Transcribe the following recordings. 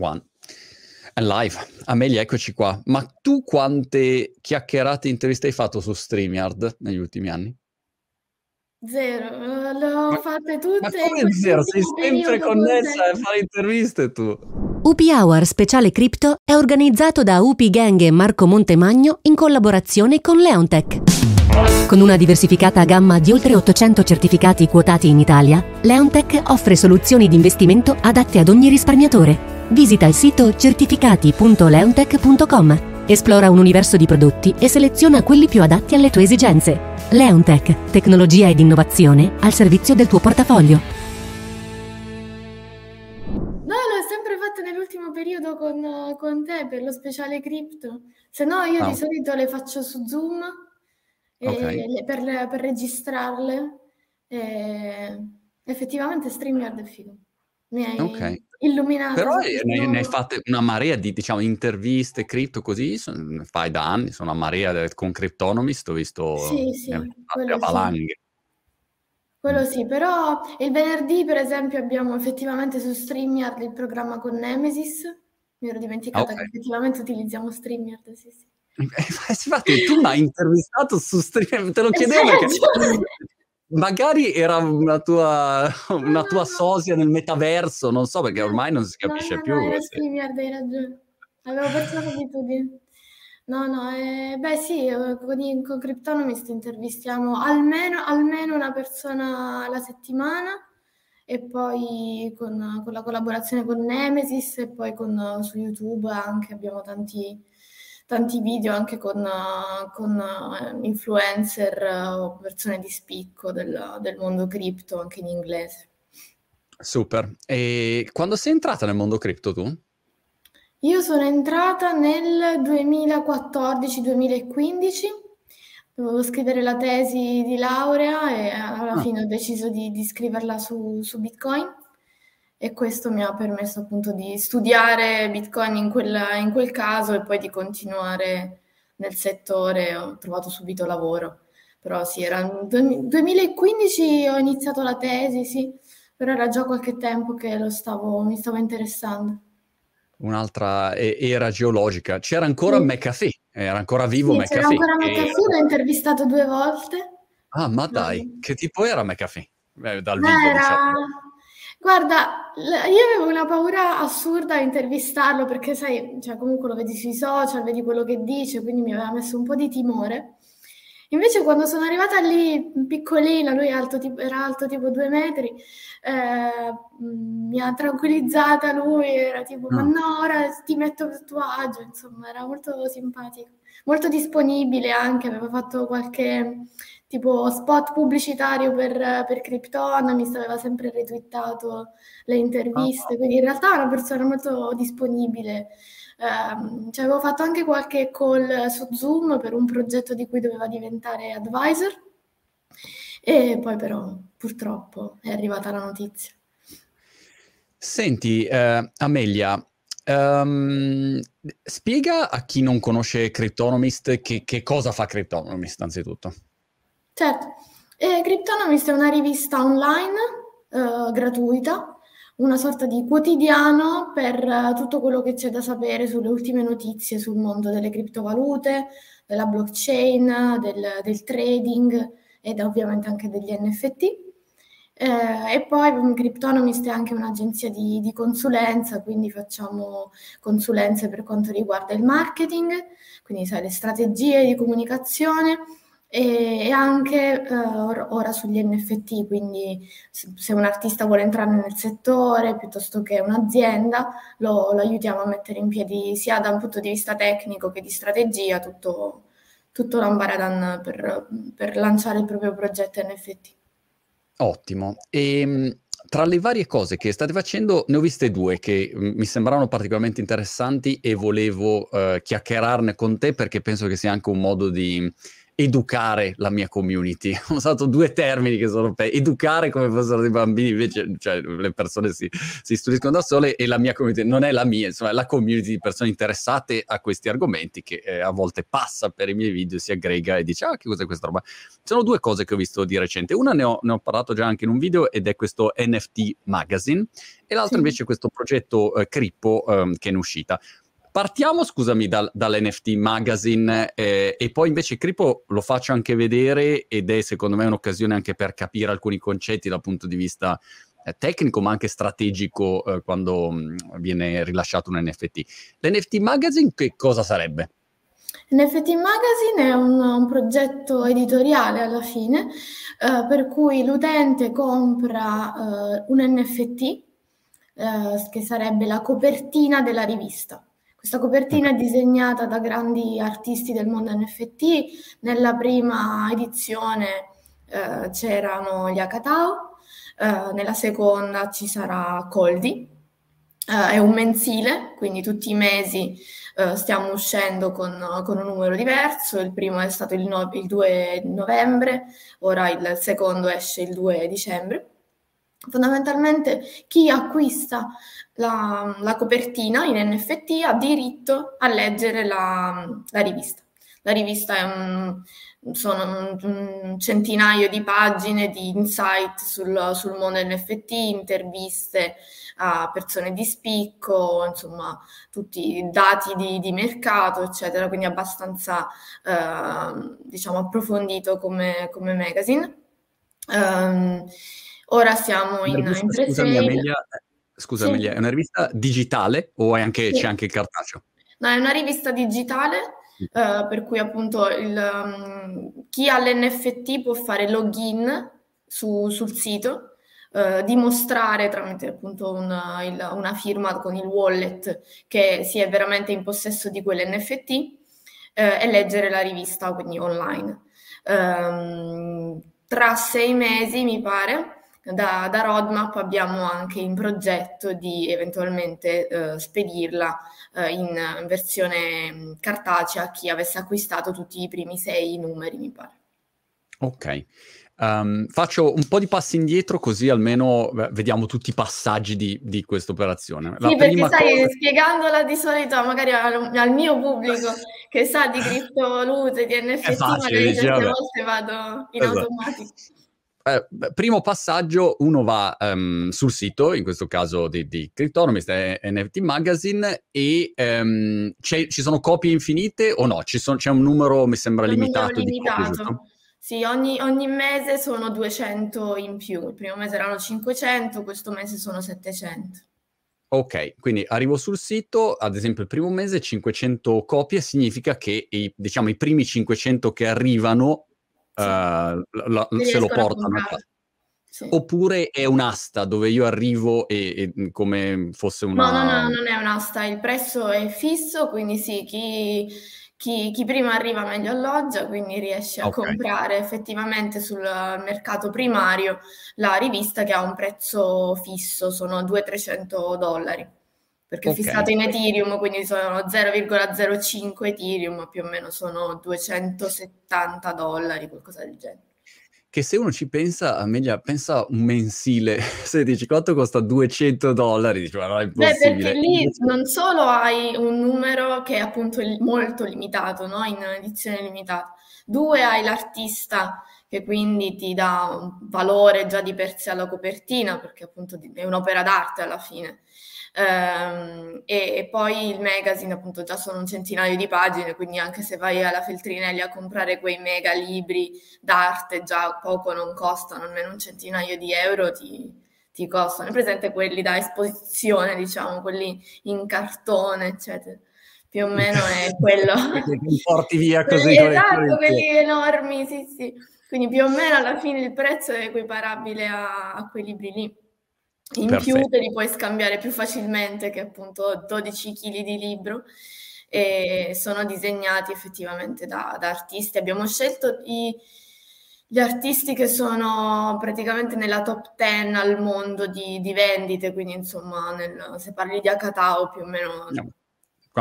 One. Live. Amelia, eccoci qua. Ma tu quante chiacchierate e interviste hai fatto su StreamYard negli ultimi anni? Zero, le ho Ma, fatte ma tutte in come zero? Sei sempre connessa a fare interviste tu. UP Hour Speciale Crypto è organizzato da UP Gang e Marco Montemagno in collaborazione con Leontech. Con una diversificata gamma di oltre 800 certificati quotati in Italia, Leontech offre soluzioni di investimento adatte ad ogni risparmiatore. Visita il sito certificati.leontech.com, esplora un universo di prodotti e seleziona quelli più adatti alle tue esigenze. Leontech, tecnologia ed innovazione al servizio del tuo portafoglio. No, l'ho sempre fatta nell'ultimo periodo con, con te per lo speciale cripto. Se no, io Ah, di solito le faccio su Zoom e ok. le- per, per registrarle. E effettivamente StreamYard è figo. Mi hai Ok. illuminata Però eh, ne, ne hai fatte una marea di, diciamo, interviste, cripto, così, son- fai da anni, sono una marea con Cryptonomist, ho visto Sì, sì, avete fatte quello a sì. valanghe. Mm. Quello sì, però il venerdì, per esempio, abbiamo effettivamente su StreamYard il programma con Nemesis. Mi ero Ah, dimenticata ok. che effettivamente utilizziamo StreamYard, sì, sì. Eh, Infatti, tu mi hai intervistato su stream, te lo chiedevo perché peggio! Magari era una tua, una no, tua no. sosia nel metaverso, non so, perché ormai non si capisce no, più. no, era se- StreamYard, hai ragione. Avevo perso l'abitudine. No, no, eh, beh sì, eh, con, con Cryptonomist intervistiamo almeno, almeno una persona alla settimana e poi con, con la collaborazione con Nemesis e poi con, su YouTube anche abbiamo tanti, tanti video anche con, eh, con, eh, influencer eh, o persone di spicco del, del mondo cripto anche in inglese. Super. E quando sei entrata nel mondo cripto tu? Io sono entrata nel 2014-2015, dovevo scrivere la tesi di laurea e alla Ah, fine ho deciso di, di scriverla su, su Bitcoin e questo mi ha permesso appunto di studiare Bitcoin in quella- in quel caso e poi di continuare nel settore. Ho trovato subito lavoro, però sì, era nel 2015 ho iniziato la tesi, sì, però era già qualche tempo che lo stavo, mi stavo interessando. un'altra era geologica. C'era ancora Sì. McAfee, era ancora vivo Sì, c'era McAfee. ancora che McAfee, l'ho intervistato due volte. Ah, ma dai, Mm. che tipo era McAfee? Eh, dal vivo, Era... diciamo. Guarda, io avevo una paura assurda a intervistarlo perché, sai, cioè, comunque lo vedi sui social, vedi quello che dice, quindi mi aveva messo un po' di timore. Invece quando sono arrivata lì piccolina, lui alto tipo- era alto tipo due metri, eh, mh, mi ha tranquillizzata lui, era tipo, ma Ah, no, ora ti metto a tuo agio, insomma, era molto simpatico, molto disponibile anche, aveva fatto qualche tipo spot pubblicitario per, per Cryptonomist, aveva sempre retweetato le ah, interviste, quindi in realtà è una persona molto disponibile. Ehm, ci avevo fatto anche qualche call su Zoom per un progetto di cui doveva diventare advisor e poi però purtroppo è arrivata la notizia. Senti, eh, Amelia, ehm, spiega a chi non conosce Cryptonomist che, che cosa fa Cryptonomist, anzitutto. Certo, e Cryptonomist è una rivista online eh, gratuita, una sorta di quotidiano per eh, tutto quello che c'è da sapere sulle ultime notizie sul mondo delle criptovalute, della blockchain, del, del trading ed ovviamente anche degli NFT. Eh, e poi Cryptonomist è anche un'agenzia di, di consulenza, quindi facciamo consulenze per quanto riguarda il marketing, quindi sai, le strategie di comunicazione e, anche eh, or- ora sugli NFT, quindi se, un artista vuole entrare nel settore piuttosto che un'azienda, lo, lo aiutiamo a mettere in piedi sia da un punto di vista tecnico che di strategia tutto, tutto l'ambaradan per, per lanciare il proprio progetto NFT. Ottimo. E tra le varie cose che state facendo, ne ho viste due che mh, mi sembravano particolarmente interessanti e volevo eh, chiacchierarne con te perché penso che sia anche un modo di educare la mia community. Ho usato due termini che sono per educare come fossero dei bambini, invece cioè, le persone si, si istruiscono da sole e la mia community non è la mia, insomma è la community di persone interessate a questi argomenti che eh, a volte passa per i miei video, si aggrega e dice ah che cos'è questa roba. Sono due cose che ho visto di recente, una ne ho, ne ho parlato già anche in un video ed è questo NFT Magazine e l'altra sì. invece è questo progetto eh, Crippo eh, che è in uscita. Partiamo, scusami, dal, dall'NFT Magazine eh, e poi invece Cripo lo faccio anche vedere ed è secondo me un'occasione anche per capire alcuni concetti dal punto di vista eh, tecnico ma anche strategico eh, quando mh, mm, viene rilasciato un NFT. L'NFT Magazine che cosa sarebbe? NFT Magazine è un, un progetto editoriale alla fine eh, per cui l'utente compra eh, un NFT eh, che sarebbe la copertina della rivista. Questa copertina è disegnata da grandi artisti del mondo NFT. Nella prima edizione eh, c'erano gli Akatao, eh, nella seconda ci sarà Coldi. Eh, è un mensile, quindi tutti i mesi eh, stiamo uscendo con, con, un numero diverso. Il primo è stato il, no- il 2 novembre, ora il secondo esce il 2 dicembre. Fondamentalmente chi acquista la, la, copertina in NFT ha diritto a leggere la, la rivista. La rivista è un, sono un, centinaio di pagine di insight sul, sul, mondo NFT, interviste a persone di spicco, insomma, tutti i dati di, di mercato, eccetera, quindi abbastanza, eh, diciamo, approfondito come, come magazine. Um, ora siamo in, in Scusami, Amelia, Scusa, sì. Amelia, è una rivista digitale o anche, sì. c'è anche il cartaceo? No, è una rivista digitale, sì. uh, per cui appunto il, um, chi ha l'NFT può fare login su, sul sito, uh, dimostrare tramite appunto una, il, una firma con il wallet che si è veramente in possesso di quell'NFT uh, e leggere la rivista, quindi online. Um, tra sei mesi, mi pare, da, da, roadmap abbiamo anche in progetto di eventualmente eh, spedirla eh, in versione mm, cartacea a chi avesse acquistato tutti i primi sei numeri, mi pare. Ok. Um, faccio un po' di passi indietro così almeno vediamo tutti i passaggi di, di questa operazione. La sì, perché sai, cosa... spiegandola di solito magari al, al, mio pubblico che sa di criptovalute, di NFT, facile, magari certe volte vado in esatto. automatico. Eh, primo passaggio, uno va um, sul sito, in questo caso di, di Cryptonomist, NFT Magazine, e um, ci sono copie infinite o no? Sono, c'è un numero, mi sembra, limitato, limitato di copie, Sì, ogni, ogni, mese sono 200 in più. Il primo mese erano 500, questo mese sono 700. Ok, quindi arrivo sul sito, ad esempio il primo mese 500 copie, significa che i, diciamo, i primi 500 che arrivano sì. uh, la, se lo portano. Sì. Oppure è un'asta dove io arrivo e, e, come fosse una... No, no, no, non è un'asta, il prezzo è fisso, quindi sì, chi, chi, chi prima arriva meglio alloggia, quindi riesce a okay. comprare effettivamente sul mercato primario la rivista che ha un prezzo fisso, sono 200-300 dollari perché okay. fissato in Ethereum, quindi sono 0,05 Ethereum, più o meno sono 270 dollari, qualcosa del genere. Che se uno ci pensa, Amelia, pensa un mensile, se dici quanto costa 200 dollari, dici ma non è possibile. Beh, perché lì non solo hai un numero che è appunto molto limitato, no? in edizione limitata, due hai l'artista che quindi ti dà un valore già di per sé alla copertina, perché appunto è un'opera d'arte alla fine. Um, e, e, poi il magazine appunto già sono un centinaio di pagine, quindi anche se vai alla Feltrinelli a comprare quei mega libri d'arte già poco non costano, almeno un centinaio di euro ti, ti costano. È presente quelli da esposizione, diciamo, quelli in cartone, eccetera. Più o meno è quello. Li porti via così. esatto, quelli enormi, sì, sì. Quindi più o meno alla fine il prezzo è equiparabile a, a quei libri lì. In Perfetto. più te li puoi scambiare più facilmente che appunto 12 kg di libro e sono disegnati effettivamente da, da artisti. Abbiamo scelto i, gli artisti che sono praticamente nella top 10 al mondo di, di vendite, quindi insomma nel, se parli di Akatao più o meno... No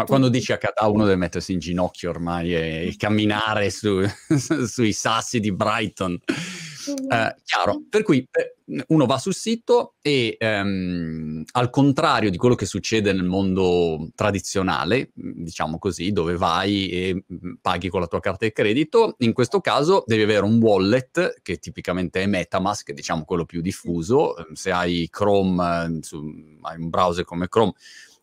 quando dici a Kata uno deve mettersi in ginocchio ormai e, e camminare su, sui sassi di Brighton. Uh, chiaro, per cui eh, uno va sul sito e um, al contrario di quello che succede nel mondo tradizionale, diciamo così, dove vai e paghi con la tua carta di credito, in questo caso devi avere un wallet che tipicamente è Metamask, diciamo quello più diffuso. Se hai Chrome, su, hai un browser come Chrome,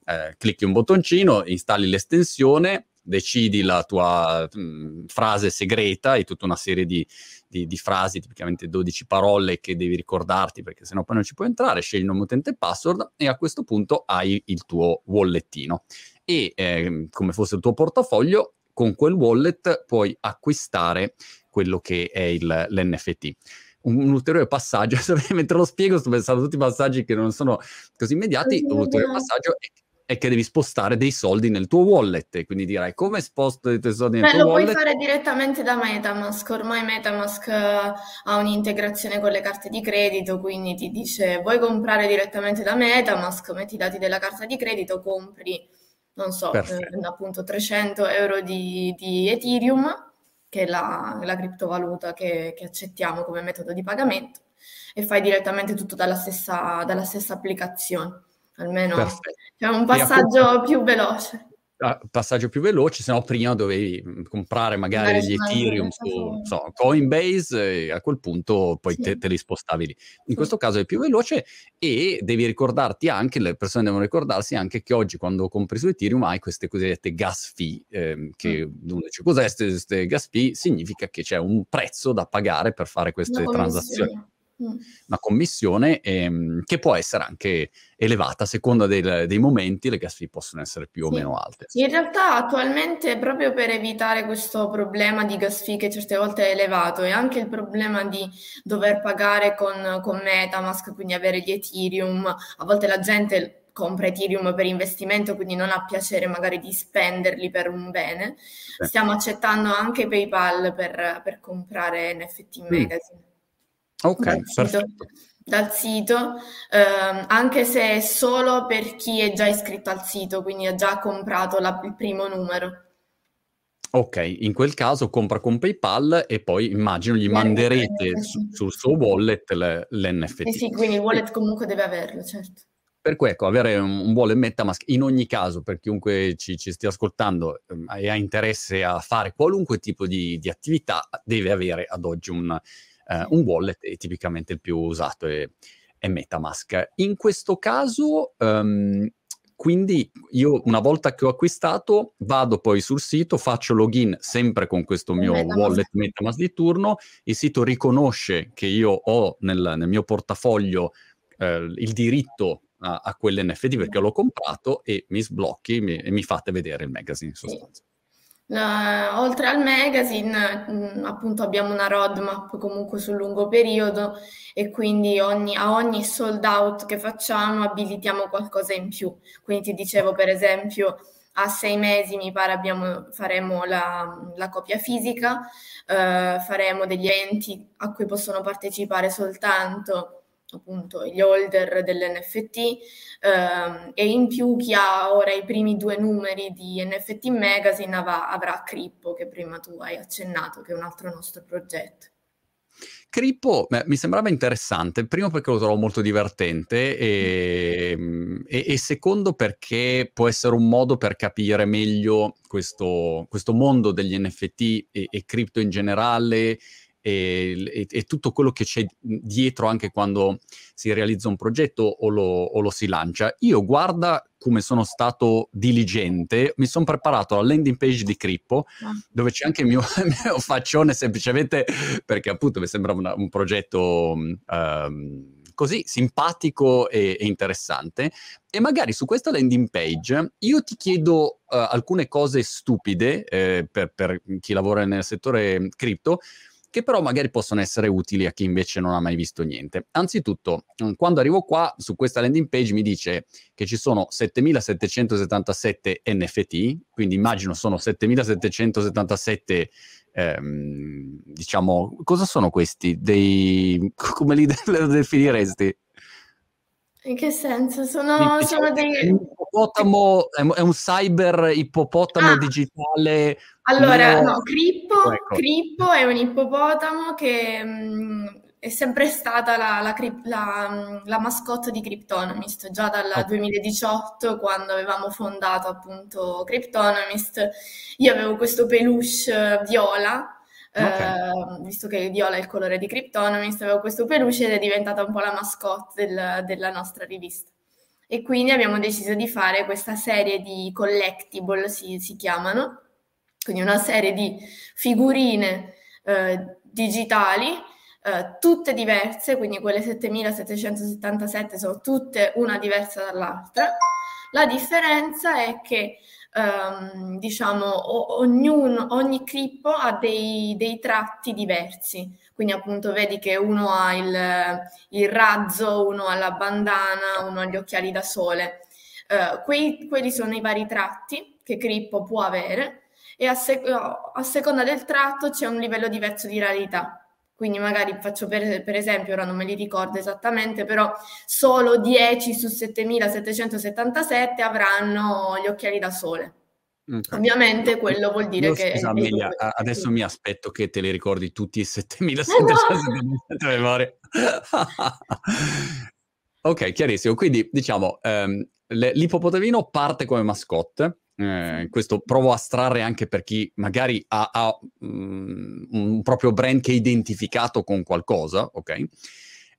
eh, clicchi un bottoncino, installi l'estensione, decidi la tua mh, frase segreta, hai tutta una serie di, di, di, frasi, tipicamente 12 parole che devi ricordarti perché sennò poi non ci puoi entrare, scegli nome utente e password e a questo punto hai il tuo wallettino. E eh, come fosse il tuo portafoglio, con quel wallet puoi acquistare quello che è il, l'NFT un, un, ulteriore passaggio, mentre lo spiego sto pensando a tutti i passaggi che non sono così immediati, un ulteriore passaggio è è che devi spostare dei soldi nel tuo wallet. Quindi dirai come sposto i tuoi soldi nel Beh, tuo wallet? Lo puoi fare direttamente da Metamask. Ormai Metamask eh, ha un'integrazione con le carte di credito, quindi ti dice vuoi comprare direttamente da Metamask, metti i dati della carta di credito, compri, non so, eh, appunto 300 euro di, di Ethereum, che è la, la criptovaluta che, che accettiamo come metodo di pagamento, e fai direttamente tutto dalla stessa, dalla stessa applicazione almeno Perfetto. è un passaggio appunto, più veloce. Ah, passaggio più veloce, se no prima dovevi mm, comprare magari gli Ethereum su so, Coinbase e a quel punto poi sì. te, te, li spostavi lì. In sì. questo caso è più veloce e devi ricordarti anche, le persone devono ricordarsi anche che oggi quando compri su Ethereum hai queste cosiddette gas fee, ehm, che mm. uno dice cos'è queste gas fee? Significa che c'è un prezzo da pagare per fare queste transazioni una commissione ehm, che può essere anche elevata a seconda dei, dei, momenti, le gas fee possono essere più o meno alte. in realtà attualmente proprio per evitare questo problema di gas fee che certe volte è elevato e anche il problema di dover pagare con, con Metamask, quindi avere gli Ethereum, a volte la gente compra Ethereum per investimento, quindi non ha piacere magari di spenderli per un bene. Sì. Stiamo accettando anche PayPal per, per comprare NFT Magazine. Mm. Ok, dal sito, dal sito ehm, anche se è solo per chi è già iscritto al sito, quindi ha già comprato la, il primo numero. Ok, in quel caso compra con PayPal e poi immagino gli manderete su, sul suo wallet le, l'NFT. Eh sì, quindi il wallet comunque deve averlo, certo. Per cui ecco, avere un, un wallet MetaMask in ogni caso, per chiunque ci, ci stia ascoltando ehm, e ha interesse a fare qualunque tipo di, di attività, deve avere ad oggi un, eh, un wallet e tipicamente il più usato è, è Metamask. In questo caso, um, quindi io una volta che ho acquistato vado poi sul sito, faccio login sempre con questo mio Metamask. wallet Metamask di turno, il sito riconosce che io ho nel, nel mio portafoglio eh, il diritto a, a quell'NFT perché l'ho comprato e mi sblocchi mi, e mi fate vedere il magazine in sostanza. Uh, oltre al magazine, mh, mm, appunto abbiamo una roadmap comunque sul lungo periodo e quindi ogni, a ogni sold out che facciamo abilitiamo qualcosa in più. Quindi ti dicevo per esempio a sei mesi mi pare abbiamo, faremo la, la copia fisica, uh, faremo degli eventi a cui possono partecipare soltanto appunto gli holder dell'NFT ehm, e in più chi ha ora i primi due numeri di NFT Magazine avrà, avrà Crippo che prima tu hai accennato che è un altro nostro progetto. Crippo beh, mi sembrava interessante, primo perché lo trovo molto divertente e, e, e, secondo perché può essere un modo per capire meglio questo, questo mondo degli NFT e, e cripto in generale e, e, e, tutto quello che c'è dietro anche quando si realizza un progetto o lo, o lo si lancia. Io guarda come sono stato diligente, mi sono preparato la landing page di Crippo, ah. dove c'è anche il mio, il mio, faccione, semplicemente perché appunto mi sembra una, un progetto um, così simpatico e, e, interessante. E magari su questa landing page io ti chiedo uh, alcune cose stupide eh, per, per chi lavora nel settore cripto, che però magari possono essere utili a chi invece non ha mai visto niente. Anzitutto, mm, quando arrivo qua, su questa landing page mi dice che ci sono 7777 NFT, quindi immagino sono 7777 ehm, diciamo, cosa sono questi? Dei, come li definiresti? In che senso? Sono, sono dei... è un, è un cyber ippopotamo Ah, digitale. allora, neo- no, Crippo, Ecco. Crippo è un ippopotamo che mh, è sempre stata la, la, la, mh, la mascotte di Cryptonomist, già dal Ok. 2018, quando avevamo fondato appunto Cryptonomist. Io avevo questo peluche viola, Ok. eh, visto che viola è il colore di Cryptonomist, avevo questo peluche ed è diventata un po' la mascotte del- della nostra rivista. E quindi abbiamo deciso di fare questa serie di collectible, si, si chiamano, quindi una serie di figurine eh, digitali, eh, tutte diverse, quindi quelle 7777 sono tutte una diversa dall'altra. La differenza è che ehm, diciamo o- ognuno, ogni crippo ha dei, dei tratti diversi. Quindi appunto vedi che uno ha il, il razzo, uno ha la bandana, uno ha gli occhiali da sole. Eh, quei- quelli sono i vari tratti che Crippo può avere e a, sec- a seconda del tratto c'è un livello diverso di rarità. Quindi magari faccio per, per esempio, ora non me li ricordo esattamente, però solo 10 su 7777 avranno gli occhiali da sole. Ok. Ovviamente quello vuol dire Io, che... scusa, Amelia, adesso mi aspetto che te li ricordi tutti i 7777 a memoria. ok, chiarissimo. Quindi, diciamo, ehm, le- l'ippopotamino parte come mascotte. Eh, questo provo a astrarre anche per chi magari ha, ha, mm, un proprio brand che è identificato con qualcosa, ok?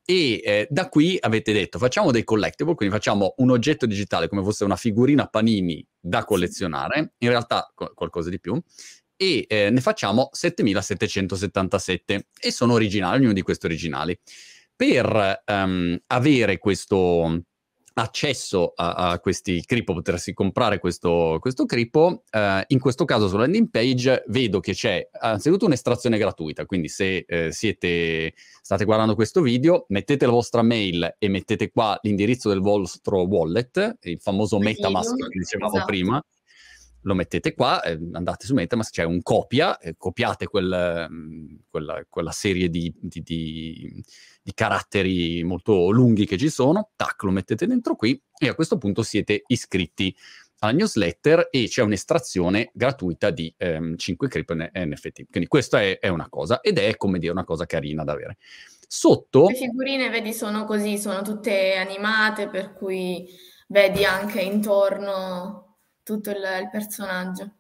E eh, da qui avete detto facciamo dei collectible, quindi facciamo un oggetto digitale come fosse una figurina panini da collezionare, in realtà co- qualcosa di più, e eh, ne facciamo 7777 e sono originali, ognuno di questi originali. Per ehm, avere questo accesso a, a questi crippo, potersi comprare questo, questo crippo, eh, in questo caso sulla landing page vedo che c'è anzitutto un'estrazione gratuita, quindi se eh, siete, state guardando questo video, mettete la vostra mail e mettete qua l'indirizzo del vostro wallet, il famoso Metamask che dicevamo esatto. prima, lo mettete qua, eh, andate su Metamask, c'è un copia, eh, copiate quel, mm, quella, quella serie di, di- di- di caratteri molto lunghi che ci sono, tac, lo mettete dentro qui e a questo punto siete iscritti alla newsletter e c'è un'estrazione gratuita di ehm, 5 crypto NFT. Quindi questa è, è una cosa ed è, come dire, una cosa carina da avere. Sotto... Le figurine, vedi, sono così, sono tutte animate, per cui vedi anche intorno tutto il, il personaggio.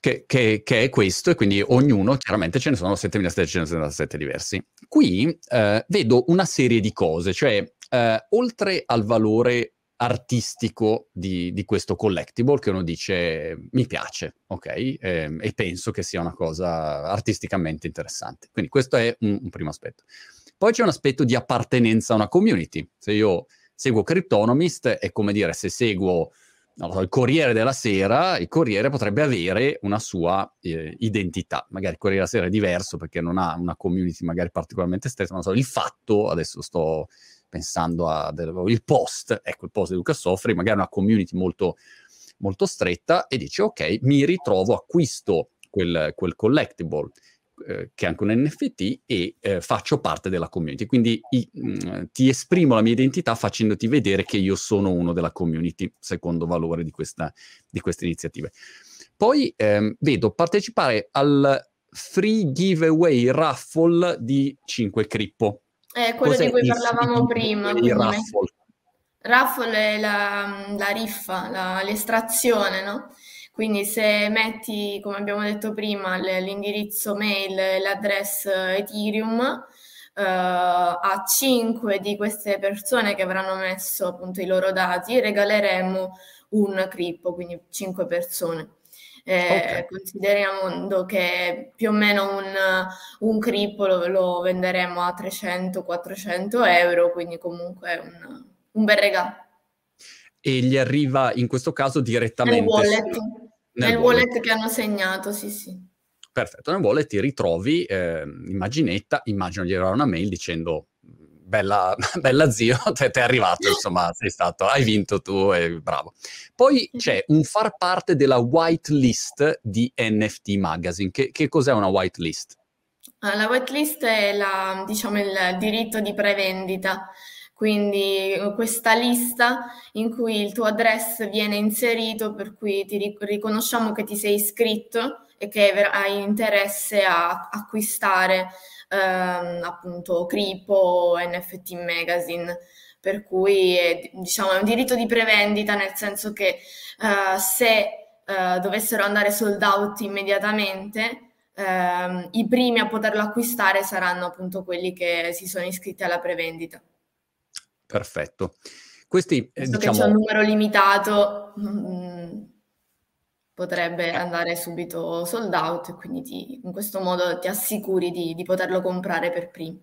che, che- che è questo, e quindi ognuno, chiaramente ce ne sono 7777 diversi. Qui eh, vedo una serie di cose, cioè eh, oltre al valore artistico di, di questo collectible, che uno dice mi piace, ok, ehm, e penso che sia una cosa artisticamente interessante. Quindi questo è un, un primo aspetto. Poi c'è un aspetto di appartenenza a una community. Se io seguo Cryptonomist, è come dire se seguo so, il Corriere della Sera, il Corriere potrebbe avere una sua eh, identità. Magari il Corriere della Sera è diverso perché non ha una community magari particolarmente stretta, non so, il fatto, adesso sto pensando a del- post, ecco il post di Luca Soffri, magari una community molto, molto stretta e dice ok, mi ritrovo, acquisto quel, quel collectible eh, che è anche un NFT e eh, faccio parte della community. Quindi i- mh, ti esprimo la mia identità facendoti vedere che io sono uno della community, secondo valore di, questa, di queste iniziative. Poi ehm, vedo partecipare al free giveaway raffle di 5 crippo. È quello Cos'è di cui il parlavamo prima. me- raffle? Raffle è la, la riffa, la- l'estrazione, no? Quindi se metti, come abbiamo detto prima, l'indirizzo mail e l'address Ethereum, eh, a 5 di queste persone che avranno messo appunto i loro dati, regaleremo un crippo, quindi 5 persone. Eh, Ok. Consideriamo che più o meno un, un crippo lo, lo venderemo a 300-400 euro, quindi comunque è un, un bel regalo. E gli arriva in questo caso Nel direttamente wallet, su- nel wallet che hanno segnato, sì, sì. Perfetto, nel wallet ti ritrovi eh, immaginetta, immagino gli arriverà una mail dicendo bella, bella zio, ti è arrivato, insomma, sei stato, hai vinto tu, e bravo. Poi c'è un far parte della whitelist di NFT Magazine. Che, che cos'è una whitelist? Ah, La whitelist è la, diciamo, il diritto di prevendita, quindi questa lista in cui il tuo address viene inserito, per cui ti riconosciamo che ti sei iscritto e che hai interesse a acquistare ehm, appunto Cripo o NFT Magazine. Per cui è, diciamo, un diritto di prevendita, nel senso che uh, se uh, dovessero andare sold out immediatamente, uh, i primi a poterlo acquistare saranno appunto quelli che si sono iscritti alla prevendita. Perfetto. Questi, eh, diciamo... c'è un numero limitato, mh, mm, potrebbe andare subito sold out e quindi ti, in questo modo ti assicuri di, di poterlo comprare per primi.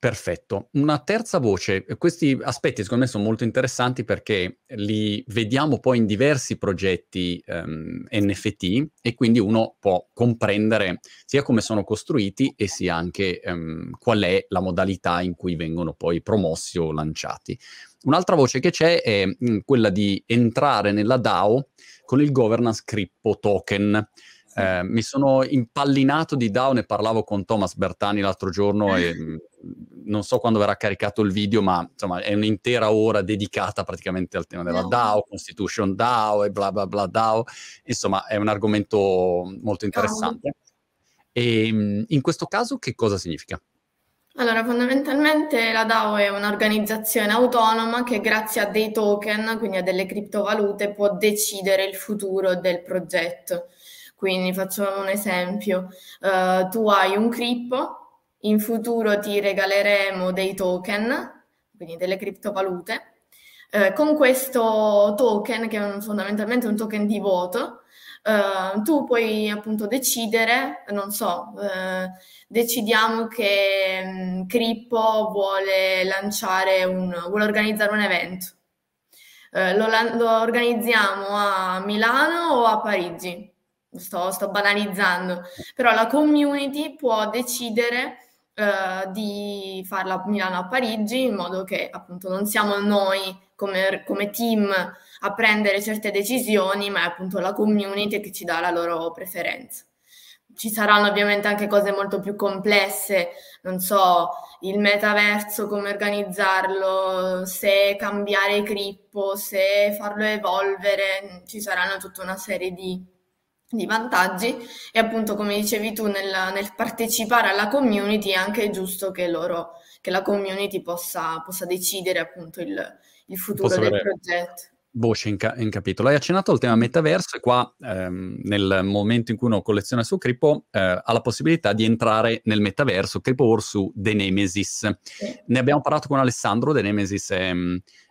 Perfetto. Una terza voce, questi aspetti secondo me sono molto interessanti perché li vediamo poi in diversi progetti um, ehm, NFT e quindi uno può comprendere sia come sono costruiti e sia anche um, qual è la modalità in cui vengono poi promossi o lanciati. Un'altra voce che c'è è mh, mm, quella di entrare nella DAO con il governance crypto token. Eh, mi sono impallinato di DAO, ne parlavo con Thomas Bertani l'altro giorno e mm, non so quando verrà caricato il video, ma insomma è un'intera ora dedicata praticamente al tema della DAO, Constitution DAO e bla bla bla DAO. Insomma, è un argomento molto interessante. E ehm, in questo caso che cosa significa? Allora, fondamentalmente la DAO è un'organizzazione autonoma che grazie a dei token, quindi a delle criptovalute, può decidere il futuro del progetto. Quindi faccio un esempio, uh, tu hai un crippo in futuro ti regaleremo dei token, quindi delle criptovalute. Eh, con questo token, che è un, fondamentalmente un token di voto, eh, tu puoi appunto decidere, non so, eh, decidiamo che mh, mm, Crippo vuole lanciare un, vuole organizzare un evento. Eh, lo, lo, organizziamo a Milano o a Parigi? Sto, sto banalizzando, però la community può decidere eh, di farla a Milano a Parigi, in modo che appunto non siamo noi come, come team a prendere certe decisioni, ma è appunto la community che ci dà la loro preferenza. Ci saranno ovviamente anche cose molto più complesse, non so, il metaverso, come organizzarlo, se cambiare crippo, se farlo evolvere, ci saranno tutta una serie di, di vantaggi e appunto come dicevi tu nel, nel, partecipare alla community è anche giusto che loro che la community possa, possa decidere appunto il, il futuro Posso del progetto voce in, ca- in, capitolo. Hai accennato al tema metaverso e qua ehm, nel momento in cui uno colleziona su Crypto eh, ha la possibilità di entrare nel metaverso Crypto War su The Nemesis. Sì. Ne abbiamo parlato con Alessandro, The Nemesis è,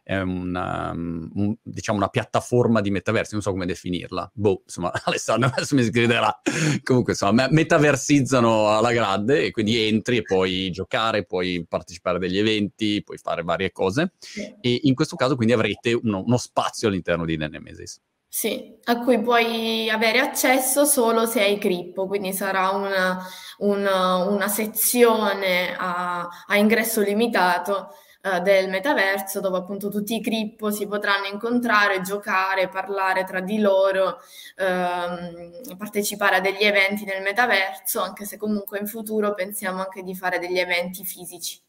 è una, un, diciamo una piattaforma di metaversi, non so come definirla. Boh, insomma, Alessandro adesso mi sgriderà. Comunque, insomma, metaversizzano alla grande e quindi entri e puoi giocare, puoi partecipare a degli eventi, puoi fare varie cose. Sì. E in questo caso quindi avrete uno, uno spazio all'interno di Nemesis. Sì, a cui puoi avere accesso solo se hai Crippo, quindi sarà una, una, una sezione a, a ingresso limitato eh, del metaverso dove appunto tutti i crippo si potranno incontrare, giocare, parlare tra di loro, ehm, partecipare a degli eventi nel metaverso, anche se comunque in futuro pensiamo anche di fare degli eventi fisici.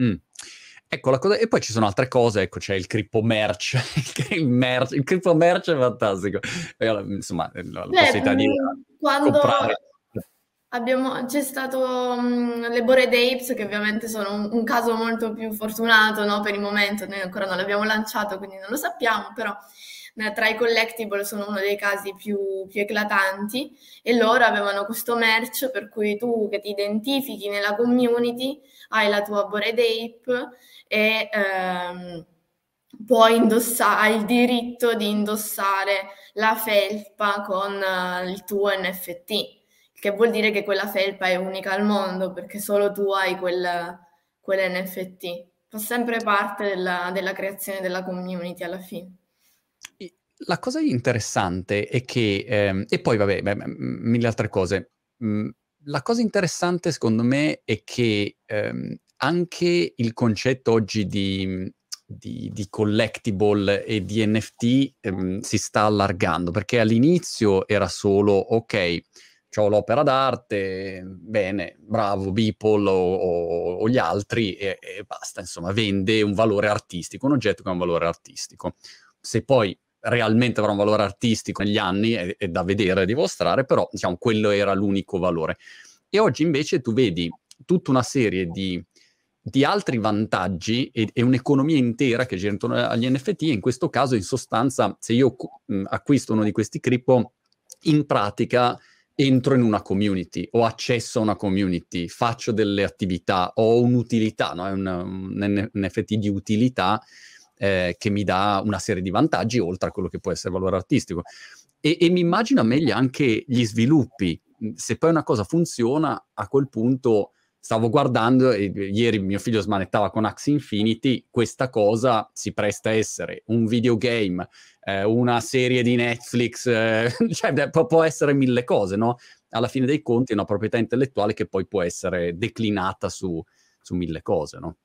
Mm. Ecco, la cosa... e poi ci sono altre cose, ecco, c'è il crippo merch, il, merch, il crippo merch è fantastico, insomma, la, la possibilità di quando, comprare Abbiamo, c'è stato um, le Bored Apes, che ovviamente sono un, un caso molto più fortunato no, per il momento, noi ancora non l'abbiamo lanciato, quindi non lo sappiamo, però eh, tra i collectible sono uno dei casi più, più, eclatanti e loro avevano questo merch per cui tu che ti identifichi nella community hai la tua Bored Ape e ehm, puoi indossare, hai il diritto di indossare la felpa con uh, il tuo NFT che vuol dire che quella felpa è unica al mondo perché solo tu hai quel, quell'NFT. Fa sempre parte della, della creazione della community alla fine. La cosa interessante è che, ehm, e poi vabbè, beh, mille altre cose. Mm, la cosa interessante secondo me è che ehm, anche il concetto oggi di, di, di collectible e di NFT ehm, si sta allargando, perché all'inizio era solo, ok, ho l'opera d'arte, bene, bravo Beeple o, o, o gli altri e, e, basta, insomma, vende un valore artistico, un oggetto che ha un valore artistico. Se poi realmente avrà un valore artistico negli anni è, è da vedere, e dimostrare, però diciamo quello era l'unico valore. E oggi invece tu vedi tutta una serie di, di altri vantaggi e, e, un'economia intera che gira intorno agli NFT. In questo caso, in sostanza, se io mh, acquisto uno di questi cripto, in pratica entro in una community, ho accesso a una community, faccio delle attività, ho un'utilità, no? è un, un NFT di utilità eh, che mi dà una serie di vantaggi oltre a quello che può essere valore artistico. E, e mi immagino meglio anche gli sviluppi. Se poi una cosa funziona, a quel punto stavo guardando e ieri mio figlio smanettava con Axie Infinity, questa cosa si presta a essere un videogame, eh, una serie di Netflix, eh, cioè può, essere mille cose, no? Alla fine dei conti è una proprietà intellettuale che poi può essere declinata su, su mille cose, no?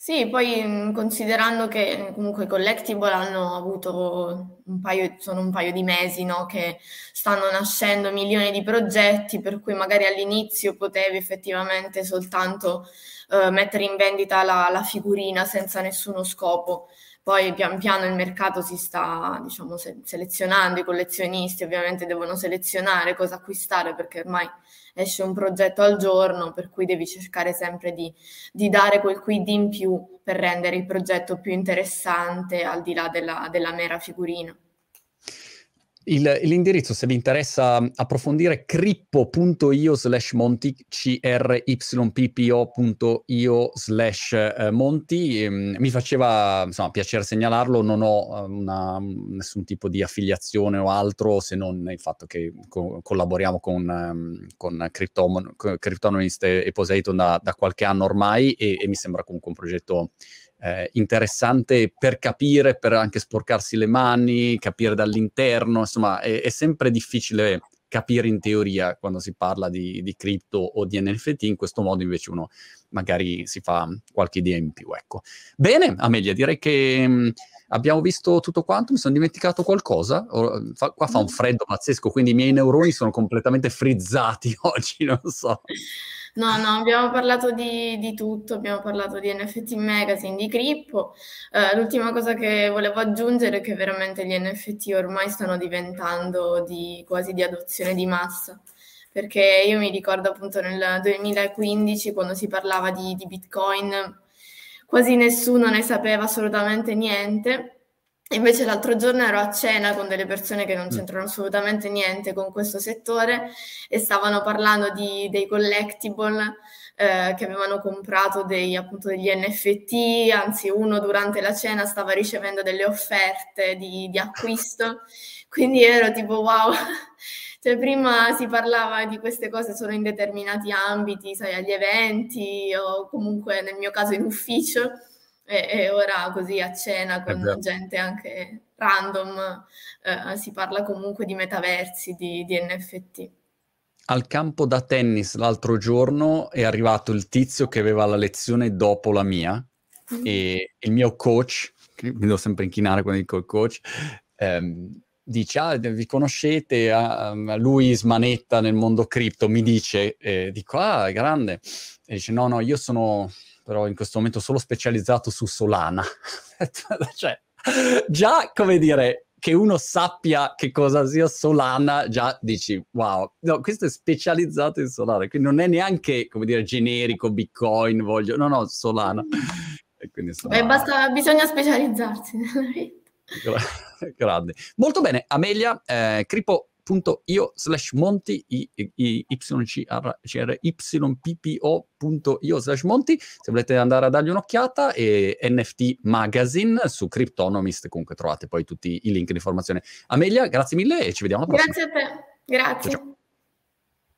Sì, poi mm, considerando che comunque i collectible hanno avuto un paio, sono un paio di mesi, no? Che stanno nascendo milioni di progetti, per cui magari all'inizio potevi effettivamente soltanto uh, mettere in vendita la, la figurina senza nessuno scopo. Poi pian piano il mercato si sta, diciamo, se- selezionando, i collezionisti ovviamente devono selezionare cosa acquistare perché ormai esce un progetto al giorno, per cui devi cercare sempre di, di dare quel quid in più per rendere il progetto più interessante al di là della, della mera figurina. Il, l'indirizzo, se vi interessa approfondire, crippo.io slash monti, cryppo.io slash eh, monti. Ehm, mi faceva insomma, piacere segnalarlo, non ho ehm, una, nessun tipo di affiliazione o altro, se non il fatto che co- collaboriamo con, um, con Cryptonomist e Poseidon da, da, qualche anno ormai e, e mi sembra comunque un progetto eh, interessante per capire, per anche sporcarsi le mani, capire dall'interno, insomma è, è sempre difficile capire in teoria quando si parla di, di cripto o di NFT, in questo modo invece uno magari si fa qualche idea in più. Ecco. Bene, Amelia, direi che mh, mm, abbiamo visto tutto quanto, mi sono dimenticato qualcosa, o, fa, qua fa un freddo pazzesco, quindi i miei neuroni sono completamente frizzati oggi, non so. No, no, abbiamo parlato di, di tutto, abbiamo parlato di NFT Magazine, di Crippo. Eh, l'ultima cosa che volevo aggiungere è che veramente gli NFT ormai stanno diventando di, quasi di adozione di massa, perché io mi ricordo appunto nel 2015 quando si parlava di, di Bitcoin, quasi nessuno ne sapeva assolutamente niente Invece l'altro giorno ero a cena con delle persone che non mm. c'entrano assolutamente niente con questo settore e stavano parlando di, dei collectible eh, che avevano comprato dei, appunto, degli NFT, anzi uno durante la cena stava ricevendo delle offerte di, di acquisto, quindi ero tipo wow, cioè prima si parlava di queste cose solo in determinati ambiti, sai, agli eventi o comunque nel mio caso in ufficio e, e ora così a cena con esatto. gente anche random eh, si parla comunque di metaversi, di, di NFT al campo da tennis l'altro giorno è arrivato il tizio che aveva la lezione dopo la mia mm-hmm. e il mio coach, mi devo sempre inchinare quando dico il coach, ehm, dice, ah, vi conoscete, ah, lui smanetta nel mondo cripto, mi dice, eh, dico, ah, è grande, e dice, no, no, io sono però in questo momento solo specializzato su Solana. cioè, già come dire che uno sappia che cosa sia Solana, già dici wow, no, questo è specializzato in Solana, quindi non è neanche come dire generico Bitcoin, voglio, no, no, Solana. E quindi Solana. Beh, basta, bisogna specializzarsi nella vita. Grande. Molto bene, Amelia, eh, Cripo io slash monti yppo.io slash monti. Se volete andare a dargli un'occhiata e NFT Magazine su Cryptonomist comunque trovate poi tutti i link di informazione. Amelia grazie mille e ci vediamo alla prossima. Grazie a te. Grazie. Ciao.